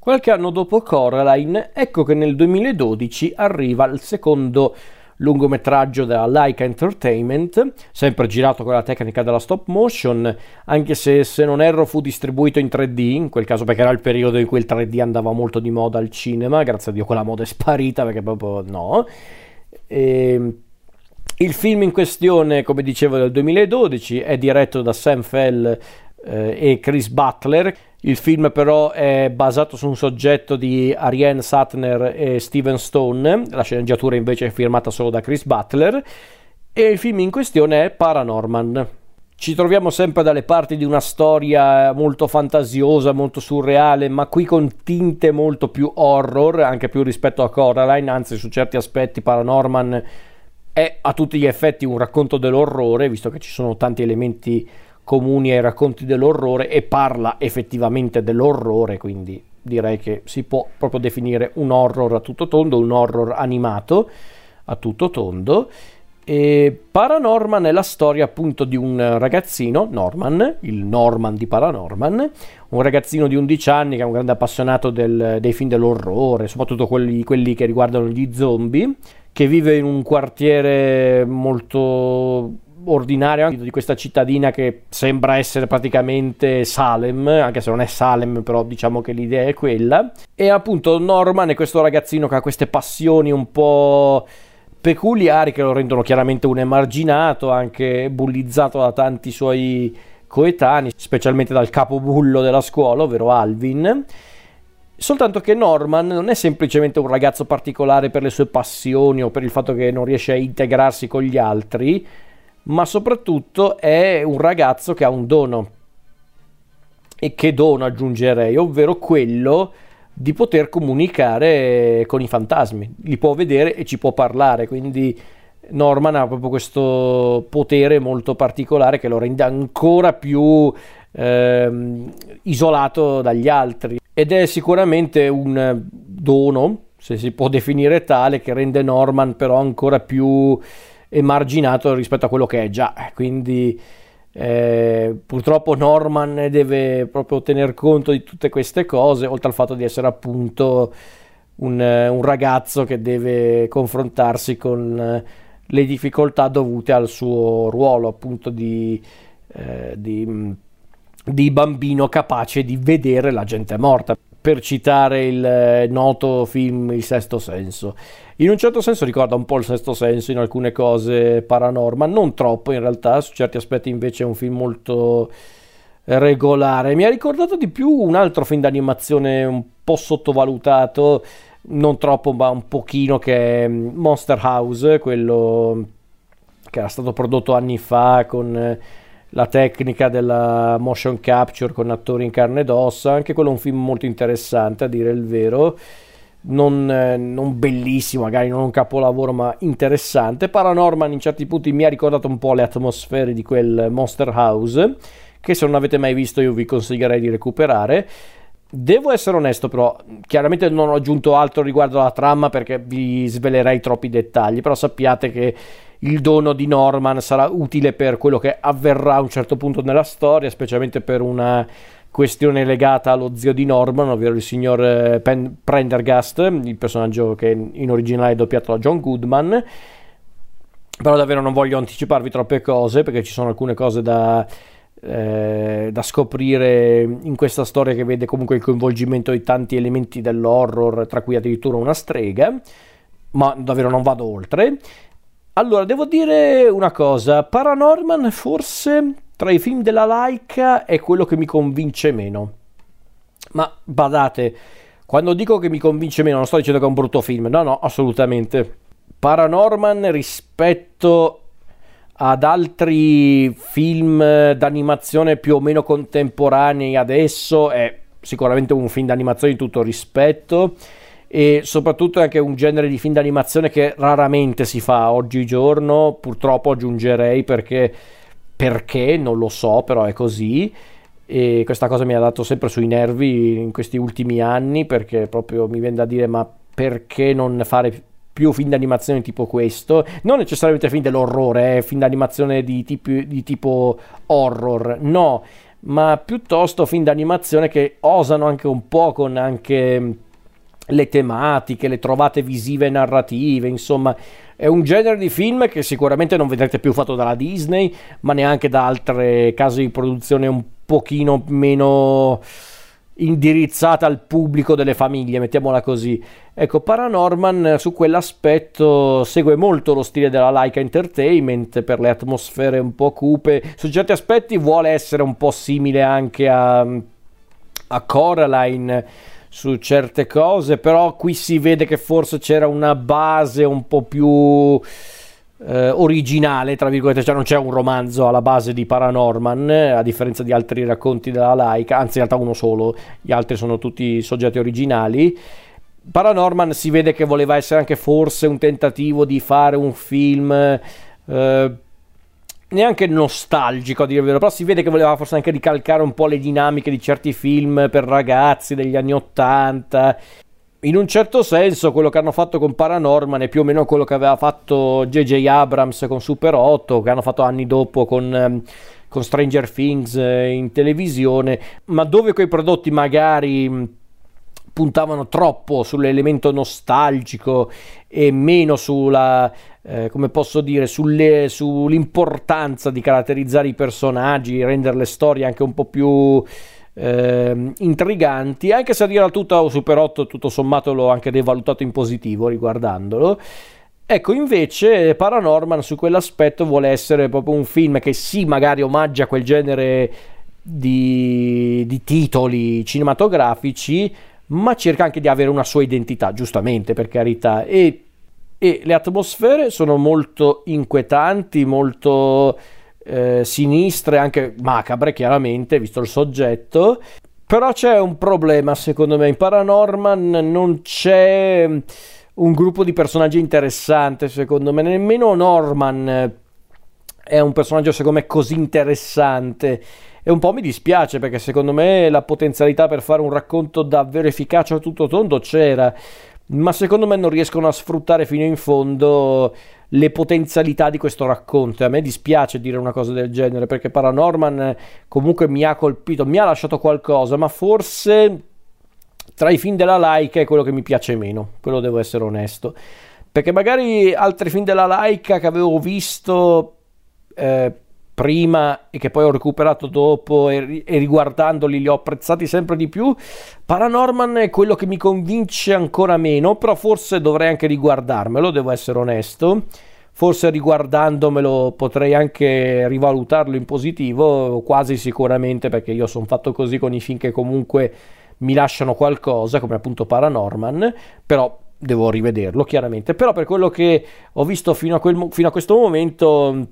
Qualche anno dopo Coraline, ecco che nel 2012 arriva il secondo lungometraggio della Leica Entertainment, sempre girato con la tecnica della stop motion, anche se se non erro fu distribuito in 3D, in quel caso perché era il periodo in cui il 3D andava molto di moda al cinema, grazie a Dio quella moda è sparita perché proprio no. E, ehm, il film in questione, come dicevo, del 2012, è diretto da Sam Fell eh, e Chris Butler. Il film però è basato su un soggetto di Ariane Satner e Steven Stone, la sceneggiatura invece è firmata solo da Chris Butler. E il film in questione è Paranorman. Ci troviamo sempre dalle parti di una storia molto fantasiosa, molto surreale, ma qui con tinte molto più horror, anche più rispetto a Coraline, anzi su certi aspetti Paranorman è a tutti gli effetti un racconto dell'orrore, visto che ci sono tanti elementi comuni ai racconti dell'orrore e parla effettivamente dell'orrore, quindi direi che si può proprio definire un horror a tutto tondo, un horror animato a tutto tondo. E Paranorman è la storia appunto di un ragazzino, Norman, il Norman di Paranorman, un ragazzino di 11 anni che è un grande appassionato del, dei film dell'orrore, soprattutto quelli, quelli che riguardano gli zombie, che vive in un quartiere molto ordinario di questa cittadina che sembra essere praticamente Salem, anche se non è Salem, però diciamo che l'idea è quella. E appunto Norman è questo ragazzino che ha queste passioni un po' peculiari che lo rendono chiaramente un emarginato, anche bullizzato da tanti suoi coetanei, specialmente dal capobullo della scuola, ovvero Alvin. Soltanto che Norman non è semplicemente un ragazzo particolare per le sue passioni o per il fatto che non riesce a integrarsi con gli altri, ma soprattutto è un ragazzo che ha un dono. E che dono aggiungerei, ovvero quello di poter comunicare con i fantasmi. Li può vedere e ci può parlare, quindi Norman ha proprio questo potere molto particolare che lo rende ancora più eh, isolato dagli altri ed è sicuramente un dono, se si può definire tale, che rende Norman però ancora più emarginato rispetto a quello che è già. Quindi eh, purtroppo Norman deve proprio tener conto di tutte queste cose, oltre al fatto di essere appunto un, un ragazzo che deve confrontarsi con eh, le difficoltà dovute al suo ruolo appunto di, eh, di, di bambino capace di vedere la gente morta per citare il eh, noto film Il Sesto Senso. In un certo senso ricorda un po' il Sesto Senso in alcune cose paranormal, non troppo in realtà, su certi aspetti invece è un film molto regolare. Mi ha ricordato di più un altro film d'animazione un po' sottovalutato, non troppo ma un pochino, che è Monster House, quello che era stato prodotto anni fa con la tecnica della motion capture con attori in carne ed ossa, anche quello è un film molto interessante a dire il vero, non, eh, non, bellissimo, magari non un capolavoro, ma interessante. Paranorman in certi punti mi ha ricordato un po' le atmosfere di quel Monster House, che se non avete mai visto io vi consiglierei di recuperare. Devo essere onesto, però, chiaramente non ho aggiunto altro riguardo alla trama perché vi svelerei troppi dettagli, però sappiate che il dono di Norman sarà utile per quello che avverrà a un certo punto nella storia, specialmente per una questione legata allo zio di Norman, ovvero il signor eh, Pen- Prendergast, il personaggio che in originale è doppiato da John Goodman. Però davvero non voglio anticiparvi troppe cose perché ci sono alcune cose da, eh, da scoprire in questa storia che vede comunque il coinvolgimento di tanti elementi dell'horror, tra cui addirittura una strega. Ma davvero non vado oltre. Allora, devo dire una cosa, Paranorman forse tra i film della Laika è quello che mi convince meno. Ma badate, quando dico che mi convince meno non sto dicendo che è un brutto film, no, no, assolutamente. Paranorman rispetto ad altri film d'animazione più o meno contemporanei adesso è sicuramente un film d'animazione di tutto rispetto e soprattutto è anche un genere di film d'animazione che raramente si fa oggigiorno, purtroppo aggiungerei perché, perché non lo so, però è così. E questa cosa mi ha dato sempre sui nervi in questi ultimi anni perché proprio mi viene da dire ma perché non fare più film d'animazione tipo questo? Non necessariamente film dell'orrore eh, film d'animazione di, tipi, di tipo horror no. Ma piuttosto film d'animazione che osano anche un po' con anche le tematiche, le trovate visive e narrative, insomma, è un genere di film che sicuramente non vedrete più fatto dalla Disney, ma neanche da altre case di produzione un pochino meno indirizzata al pubblico delle famiglie, mettiamola così. Ecco, Paranorman su quell'aspetto segue molto lo stile della Laika Entertainment per le atmosfere un po' cupe, su certi aspetti vuole essere un po' simile anche a, a Coraline su certe cose, però qui si vede che forse c'era una base un po' più eh, originale, tra virgolette, cioè non c'è un romanzo alla base di Paranorman, a differenza di altri racconti della Laika, anzi in realtà uno solo, gli altri sono tutti soggetti originali. Paranorman si vede che voleva essere anche forse un tentativo di fare un film eh, neanche nostalgico a dire il vero, però si vede che voleva forse anche ricalcare un po' le dinamiche di certi film per ragazzi degli anni Ottanta in un certo senso quello che hanno fatto con Paranorman è più o meno quello che aveva fatto J.J. Abrams con Super 8, che hanno fatto anni dopo con, ehm, con Stranger Things eh, in televisione, ma dove quei prodotti magari puntavano troppo sull'elemento nostalgico e meno sulla, eh, come posso dire, sulle, sull'importanza di caratterizzare i personaggi, rendere le storie anche un po' più eh, intriganti, anche se a dire tutto Super 8 tutto sommato l'ho anche devalutato in positivo riguardandolo. Ecco, invece Paranorman su quell'aspetto vuole essere proprio un film che sì, magari omaggia quel genere di, di titoli cinematografici, ma cerca anche di avere una sua identità, giustamente, per carità. E, e le atmosfere sono molto inquietanti, molto eh, sinistre, anche macabre chiaramente, visto il soggetto. Però c'è un problema secondo me, in Paranorman non c'è un gruppo di personaggi interessante secondo me, nemmeno Norman è un personaggio secondo me così interessante e un po' mi dispiace perché secondo me la potenzialità per fare un racconto davvero efficace a tutto tondo c'era, ma secondo me non riescono a sfruttare fino in fondo le potenzialità di questo racconto. E a me dispiace dire una cosa del genere perché Paranorman comunque mi ha colpito, mi ha lasciato qualcosa, ma forse tra i film della Laika è quello che mi piace meno, quello devo essere onesto. Perché magari altri film della Laika che avevo visto eh, prima e che poi ho recuperato dopo e, e, riguardandoli li ho apprezzati sempre di più. Paranorman è quello che mi convince ancora meno, però forse dovrei anche riguardarmelo, devo essere onesto. Forse riguardandomelo potrei anche rivalutarlo in positivo, quasi sicuramente perché io sono fatto così con i film che comunque mi lasciano qualcosa, come appunto Paranorman, però devo rivederlo chiaramente. Però per quello che ho visto fino a, quel, fino a questo momento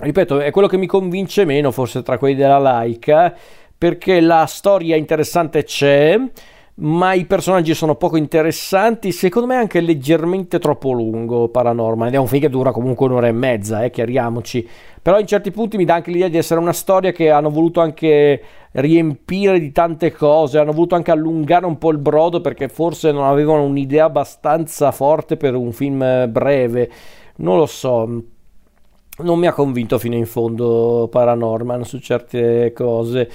ripeto, è quello che mi convince meno forse tra quelli della Laika, perché la storia interessante c'è, ma i personaggi sono poco interessanti, secondo me anche leggermente troppo lungo Paranormal, ed è un film che dura comunque un'ora e mezza, eh, chiariamoci, però in certi punti mi dà anche l'idea di essere una storia che hanno voluto anche riempire di tante cose, hanno voluto anche allungare un po' il brodo perché forse non avevano un'idea abbastanza forte per un film breve, non lo so non mi ha convinto fino in fondo Paranorman su certe cose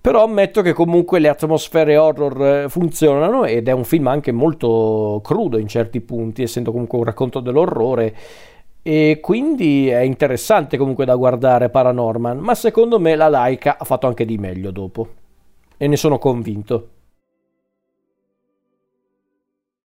però ammetto che comunque le atmosfere horror eh, funzionano ed è un film anche molto crudo in certi punti essendo comunque un racconto dell'orrore e quindi è interessante comunque da guardare Paranorman ma secondo me la Laika ha fatto anche di meglio dopo e ne sono convinto